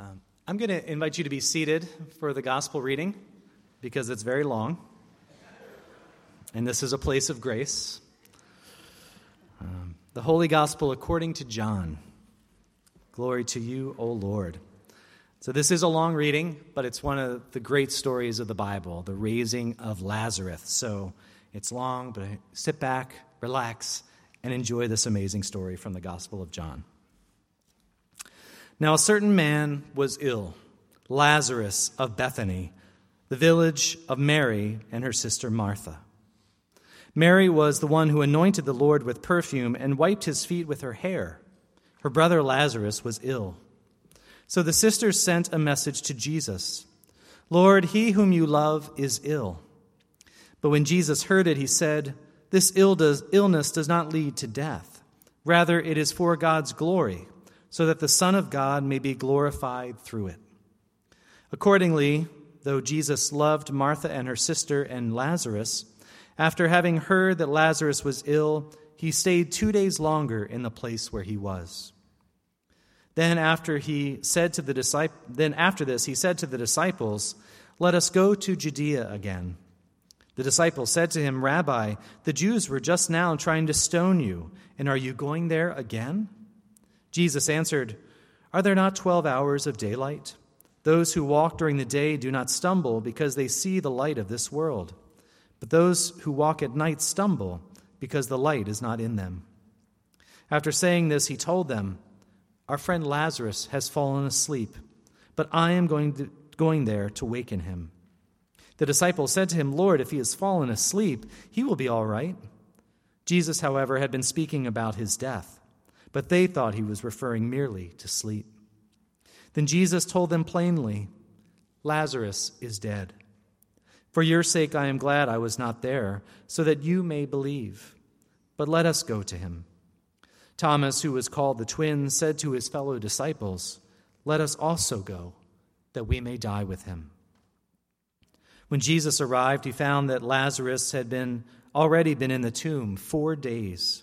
Um, I'm going to invite you to be seated for the gospel reading because it's very long. And this is a place of grace. Um, the Holy Gospel according to John. Glory to you, O Lord. So, this is a long reading, but it's one of the great stories of the Bible, the raising of Lazarus. So, it's long, but sit back, relax, and enjoy this amazing story from the Gospel of John. Now, a certain man was ill, Lazarus of Bethany, the village of Mary and her sister Martha. Mary was the one who anointed the Lord with perfume and wiped his feet with her hair. Her brother Lazarus was ill. So the sisters sent a message to Jesus Lord, he whom you love is ill. But when Jesus heard it, he said, This illness does not lead to death. Rather, it is for God's glory so that the Son of God may be glorified through it. Accordingly, though Jesus loved Martha and her sister and Lazarus, after having heard that Lazarus was ill, he stayed two days longer in the place where he was. Then after he said to the disciples, then after this he said to the disciples, "Let us go to Judea again." The disciples said to him, "Rabbi, the Jews were just now trying to stone you, and are you going there again?" Jesus answered, Are there not twelve hours of daylight? Those who walk during the day do not stumble because they see the light of this world. But those who walk at night stumble because the light is not in them. After saying this, he told them, Our friend Lazarus has fallen asleep, but I am going, to, going there to waken him. The disciples said to him, Lord, if he has fallen asleep, he will be all right. Jesus, however, had been speaking about his death but they thought he was referring merely to sleep. Then Jesus told them plainly, Lazarus is dead. For your sake I am glad I was not there, so that you may believe. But let us go to him. Thomas, who was called the twin, said to his fellow disciples, Let us also go, that we may die with him. When Jesus arrived, he found that Lazarus had been already been in the tomb 4 days.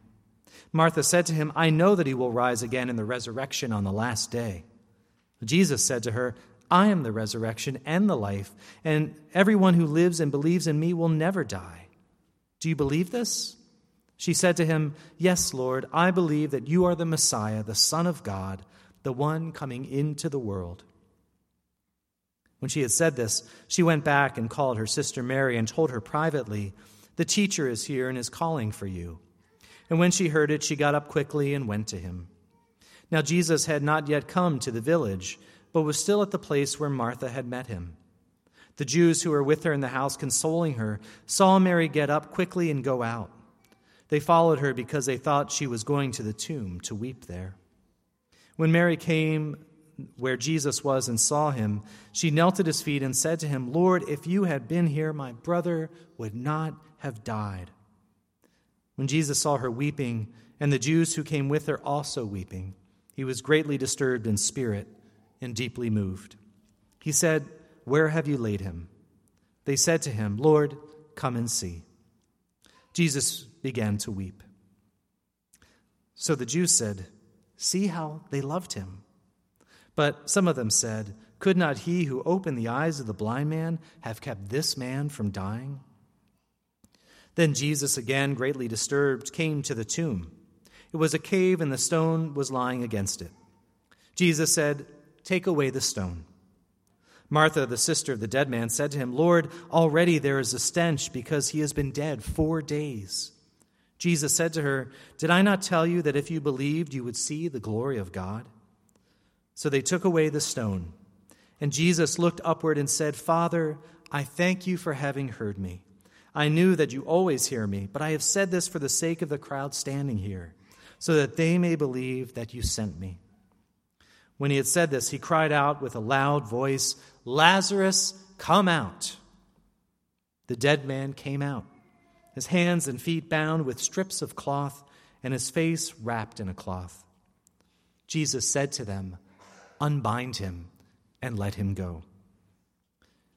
Martha said to him, I know that he will rise again in the resurrection on the last day. Jesus said to her, I am the resurrection and the life, and everyone who lives and believes in me will never die. Do you believe this? She said to him, Yes, Lord, I believe that you are the Messiah, the Son of God, the one coming into the world. When she had said this, she went back and called her sister Mary and told her privately, The teacher is here and is calling for you. And when she heard it, she got up quickly and went to him. Now Jesus had not yet come to the village, but was still at the place where Martha had met him. The Jews who were with her in the house, consoling her, saw Mary get up quickly and go out. They followed her because they thought she was going to the tomb to weep there. When Mary came where Jesus was and saw him, she knelt at his feet and said to him, Lord, if you had been here, my brother would not have died. When Jesus saw her weeping, and the Jews who came with her also weeping, he was greatly disturbed in spirit and deeply moved. He said, Where have you laid him? They said to him, Lord, come and see. Jesus began to weep. So the Jews said, See how they loved him. But some of them said, Could not he who opened the eyes of the blind man have kept this man from dying? Then Jesus, again greatly disturbed, came to the tomb. It was a cave, and the stone was lying against it. Jesus said, Take away the stone. Martha, the sister of the dead man, said to him, Lord, already there is a stench because he has been dead four days. Jesus said to her, Did I not tell you that if you believed, you would see the glory of God? So they took away the stone. And Jesus looked upward and said, Father, I thank you for having heard me. I knew that you always hear me, but I have said this for the sake of the crowd standing here, so that they may believe that you sent me. When he had said this, he cried out with a loud voice, Lazarus, come out. The dead man came out, his hands and feet bound with strips of cloth, and his face wrapped in a cloth. Jesus said to them, Unbind him and let him go.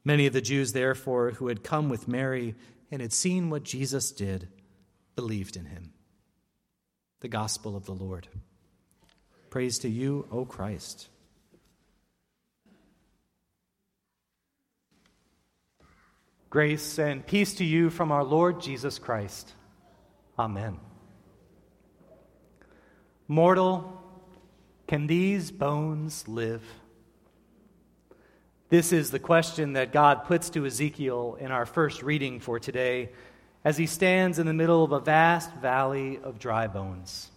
Many of the Jews, therefore, who had come with Mary and had seen what Jesus did, believed in him. The Gospel of the Lord. Praise to you, O Christ. Grace and peace to you from our Lord Jesus Christ. Amen. Mortal, can these bones live? This is the question that God puts to Ezekiel in our first reading for today as he stands in the middle of a vast valley of dry bones.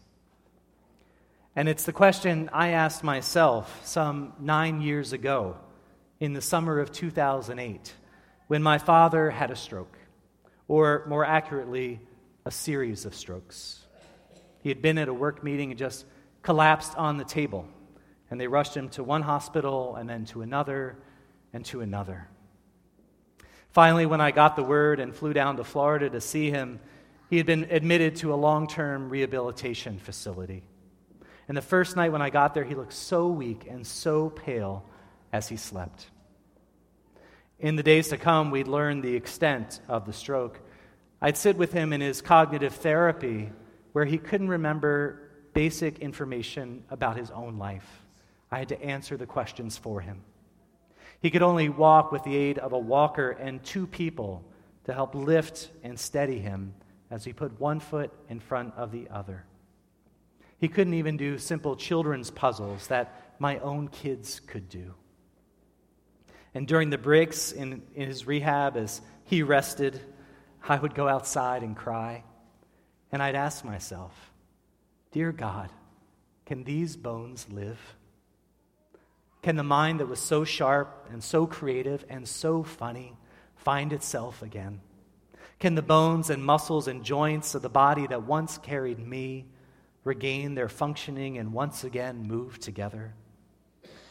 And it's the question I asked myself some nine years ago in the summer of 2008 when my father had a stroke, or more accurately, a series of strokes. He had been at a work meeting and just collapsed on the table, and they rushed him to one hospital and then to another and to another. Finally, when I got the word and flew down to Florida to see him, he had been admitted to a long term rehabilitation facility. And the first night when I got there, he looked so weak and so pale as he slept. In the days to come, we'd learn the extent of the stroke. I'd sit with him in his cognitive therapy where he couldn't remember basic information about his own life. I had to answer the questions for him. He could only walk with the aid of a walker and two people to help lift and steady him as he put one foot in front of the other. He couldn't even do simple children's puzzles that my own kids could do. And during the breaks in, in his rehab, as he rested, I would go outside and cry. And I'd ask myself, Dear God, can these bones live? Can the mind that was so sharp and so creative and so funny find itself again? Can the bones and muscles and joints of the body that once carried me regain their functioning and once again move together?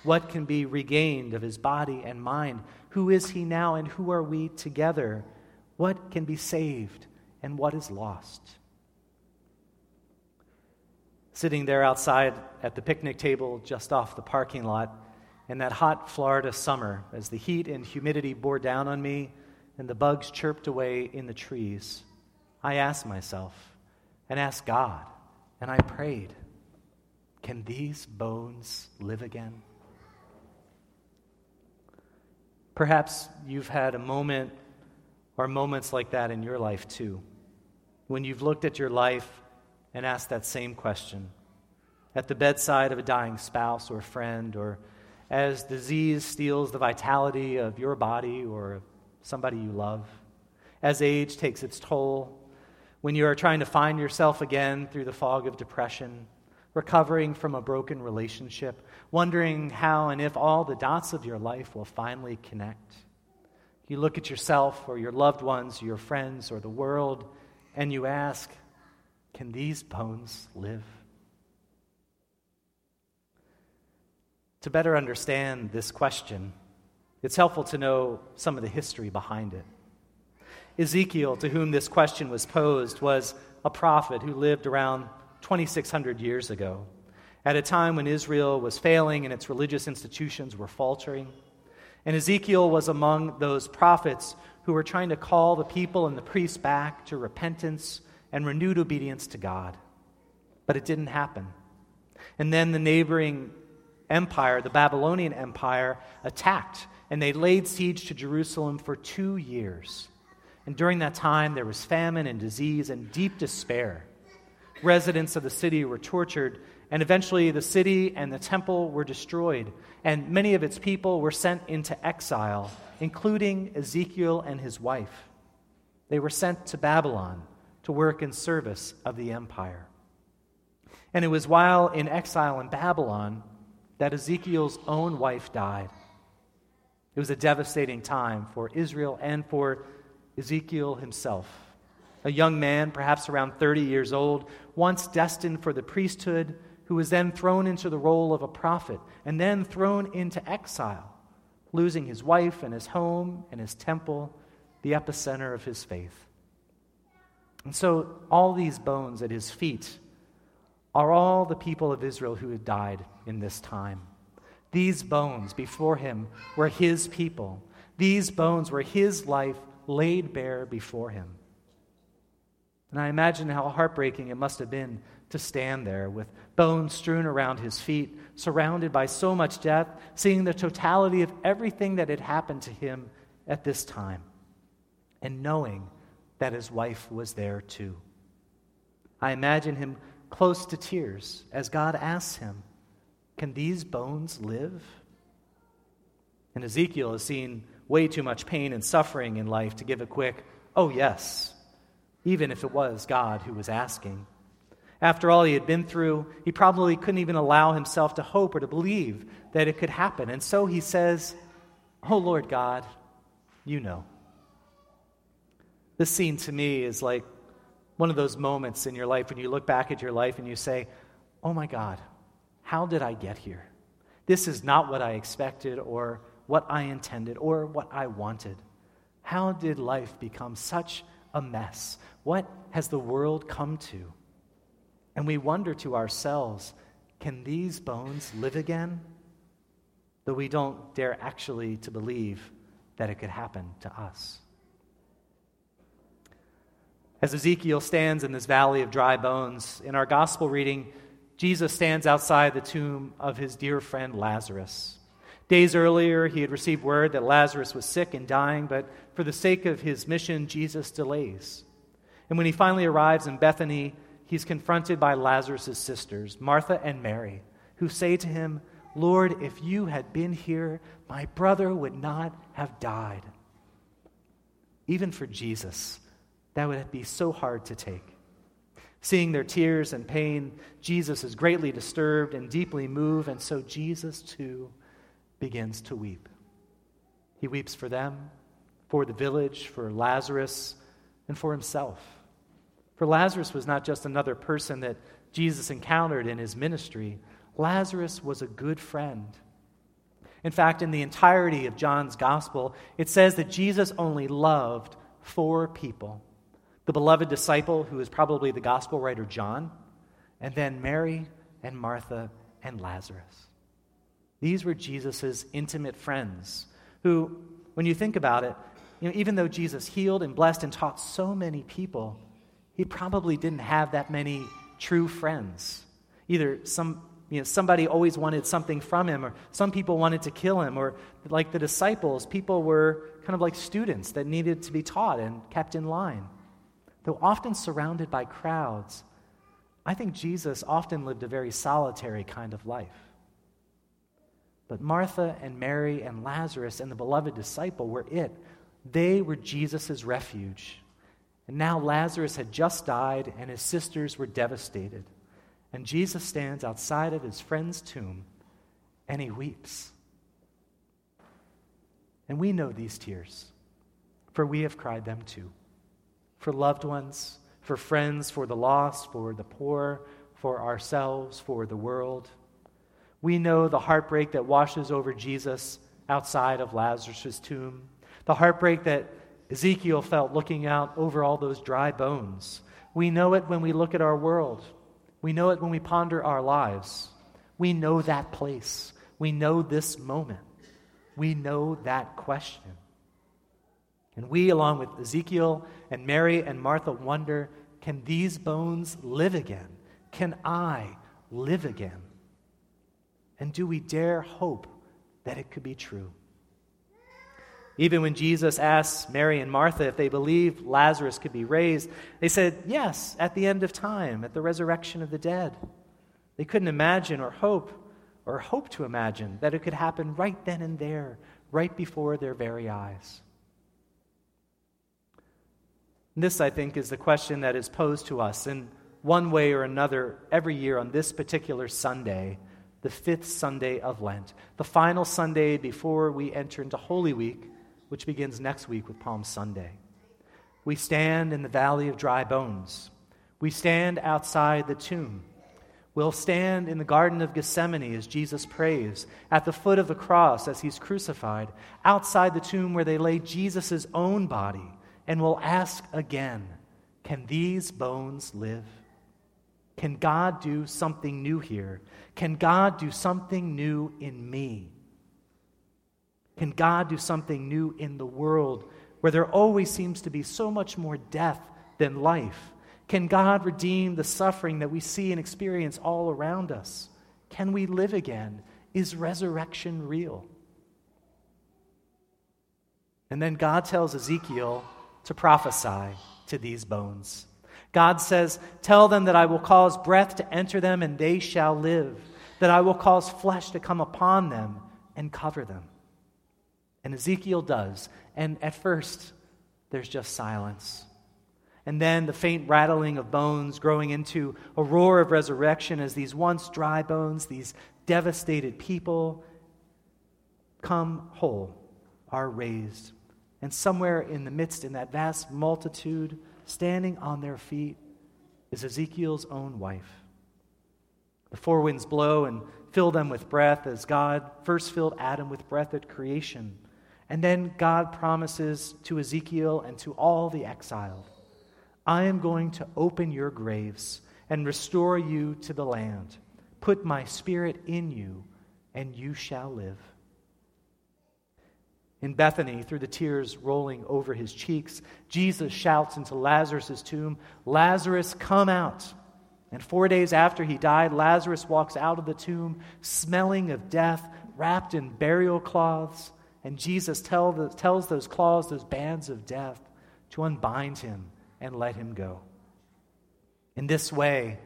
What can be regained of his body and mind? Who is he now and who are we together? What can be saved and what is lost? Sitting there outside at the picnic table just off the parking lot in that hot Florida summer, as the heat and humidity bore down on me and the bugs chirped away in the trees, I asked myself and asked God, and I prayed, Can these bones live again? Perhaps you've had a moment or moments like that in your life too, when you've looked at your life and asked that same question at the bedside of a dying spouse or friend, or as disease steals the vitality of your body or somebody you love, as age takes its toll, when you are trying to find yourself again through the fog of depression, recovering from a broken relationship, wondering how and if all the dots of your life will finally connect. You look at yourself or your loved ones, your friends, or the world, and you ask, Can these bones live? To better understand this question, it's helpful to know some of the history behind it. Ezekiel, to whom this question was posed, was a prophet who lived around 2,600 years ago at a time when Israel was failing and its religious institutions were faltering. And Ezekiel was among those prophets who were trying to call the people and the priests back to repentance and renewed obedience to God. But it didn't happen. And then the neighboring empire, the Babylonian Empire, attacked and they laid siege to Jerusalem for two years. And during that time, there was famine and disease and deep despair. Residents of the city were tortured and eventually, the city and the temple were destroyed, and many of its people were sent into exile, including Ezekiel and his wife. They were sent to Babylon to work in service of the empire. And it was while in exile in Babylon that Ezekiel's own wife died. It was a devastating time for Israel and for Ezekiel himself. A young man, perhaps around 30 years old, once destined for the priesthood, who was then thrown into the role of a prophet and then thrown into exile, losing his wife and his home and his temple, the epicenter of his faith. And so, all these bones at his feet are all the people of Israel who had died in this time. These bones before him were his people. These bones were his life laid bare before him. And I imagine how heartbreaking it must have been to stand there with bones strewn around his feet, surrounded by so much death, seeing the totality of everything that had happened to him at this time, and knowing that his wife was there too. I imagine him close to tears as God asks him, Can these bones live? And Ezekiel has seen way too much pain and suffering in life to give a quick, Oh, yes, even if it was God who was asking. After all he had been through, he probably couldn't even allow himself to hope or to believe that it could happen. And so he says, Oh Lord God, you know. This scene to me is like one of those moments in your life when you look back at your life and you say, Oh my God, how did I get here? This is not what I expected or what I intended or what I wanted. How did life become such a mess? What has the world come to? And we wonder to ourselves, can these bones live again? Though we don't dare actually to believe that it could happen to us. As Ezekiel stands in this valley of dry bones, in our gospel reading, Jesus stands outside the tomb of his dear friend Lazarus. Days earlier, he had received word that Lazarus was sick and dying, but for the sake of his mission, Jesus delays. And when he finally arrives in Bethany, he's confronted by Lazarus' sisters, Martha and Mary, who say to him, Lord, if you had been here, my brother would not have died. Even for Jesus, that would be so hard to take. Seeing their tears and pain, Jesus is greatly disturbed and deeply moved, and so Jesus too begins to weep. He weeps for them, for the village, for Lazarus, and for himself. For Lazarus was not just another person that Jesus encountered in his ministry, Lazarus was a good friend. In fact, in the entirety of John's gospel, it says that Jesus only loved four people the beloved disciple, who is probably the gospel writer John, and then Mary and Martha and Lazarus. These were Jesus' intimate friends who, when you think about it, you know, even though Jesus healed and blessed and taught so many people, he probably didn't have that many true friends. Either some, you know, somebody always wanted something from him, or some people wanted to kill him, or like the disciples, people were kind of like students that needed to be taught and kept in line. Though often surrounded by crowds, I think Jesus often lived a very solitary kind of life. But Martha and Mary and Lazarus and the beloved disciple were it. They were Jesus' refuge. And now Lazarus had just died, and his sisters were devastated. And Jesus stands outside of his friend's tomb, and he weeps. And we know these tears, for we have cried them too. For loved ones, for friends, for the lost, for the poor, for ourselves, for the world. We know the heartbreak that washes over Jesus outside of Lazarus' tomb, the heartbreak that Ezekiel felt looking out over all those dry bones. We know it when we look at our world. We know it when we ponder our lives. We know that place. We know this moment. We know that question. And we, along with Ezekiel and Mary and Martha, wonder can these bones live again? Can I live again? And do we dare hope that it could be true? Even when Jesus asked Mary and Martha if they believed Lazarus could be raised, they said, Yes, at the end of time, at the resurrection of the dead. They couldn't imagine or hope or hope to imagine that it could happen right then and there, right before their very eyes. This, I think, is the question that is posed to us in one way or another every year on this particular Sunday, the fifth Sunday of Lent, the final Sunday before we enter into Holy Week which begins next week with Palm Sunday. We stand in the valley of dry bones. We stand outside the tomb. We'll stand in the Garden of Gethsemane as Jesus prays, at the foot of the cross as he's crucified, outside the tomb where they lay Jesus' own body, and we'll ask again Can these bones live? Can God do something new here? Can God do something new in me? Can God do something new in the world where there always seems to be so much more death than life? Can God redeem the suffering that we see and experience all around us? Can we live again? Is resurrection real? And then God tells Ezekiel to prophesy to these bones. God says, Tell them that I will cause breath to enter them and they shall live, that I will cause flesh to come upon them and cover them. And Ezekiel does. And at first, there's just silence. And then the faint rattling of bones growing into a roar of resurrection as these once dry bones, these devastated people, come whole, are raised. And somewhere in the midst, in that vast multitude, standing on their feet, is Ezekiel's own wife. The four winds blow and fill them with breath as God first filled Adam with breath at creation. And then God promises to Ezekiel and to all the exiled I am going to open your graves and restore you to the land. Put my spirit in you, and you shall live. In Bethany, through the tears rolling over his cheeks, Jesus shouts into Lazarus' tomb, Lazarus, come out. And four days after he died, Lazarus walks out of the tomb, smelling of death, wrapped in burial cloths. And Jesus tell the, tells those cloths, those bands of death, to unbind him and let him go. In this way,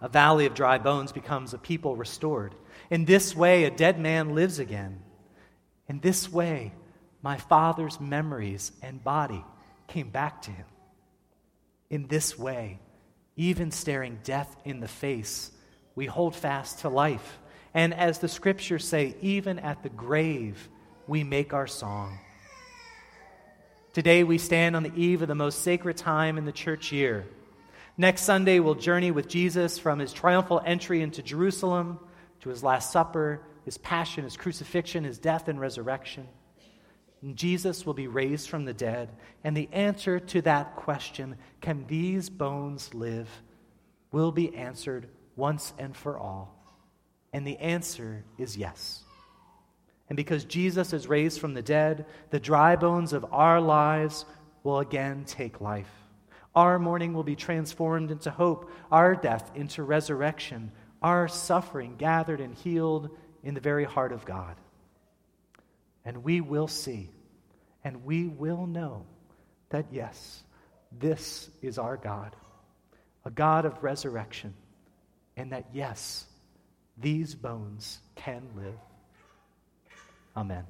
a valley of dry bones becomes a people restored. In this way, a dead man lives again. In this way, my father's memories and body came back to him. In this way, even staring death in the face, we hold fast to life. And as the scriptures say, even at the grave, we make our song. Today we stand on the eve of the most sacred time in the church year. Next Sunday, we'll journey with Jesus from his triumphal entry into Jerusalem to his Last Supper, his passion, his crucifixion, his death, and resurrection. Jesus will be raised from the dead. And the answer to that question, can these bones live, will be answered once and for all. And the answer is yes. And because Jesus is raised from the dead, the dry bones of our lives will again take life. Our mourning will be transformed into hope, our death into resurrection, our suffering gathered and healed in the very heart of God. And we will see and we will know that yes, this is our God, a God of resurrection, and that yes, these bones can live. Amen.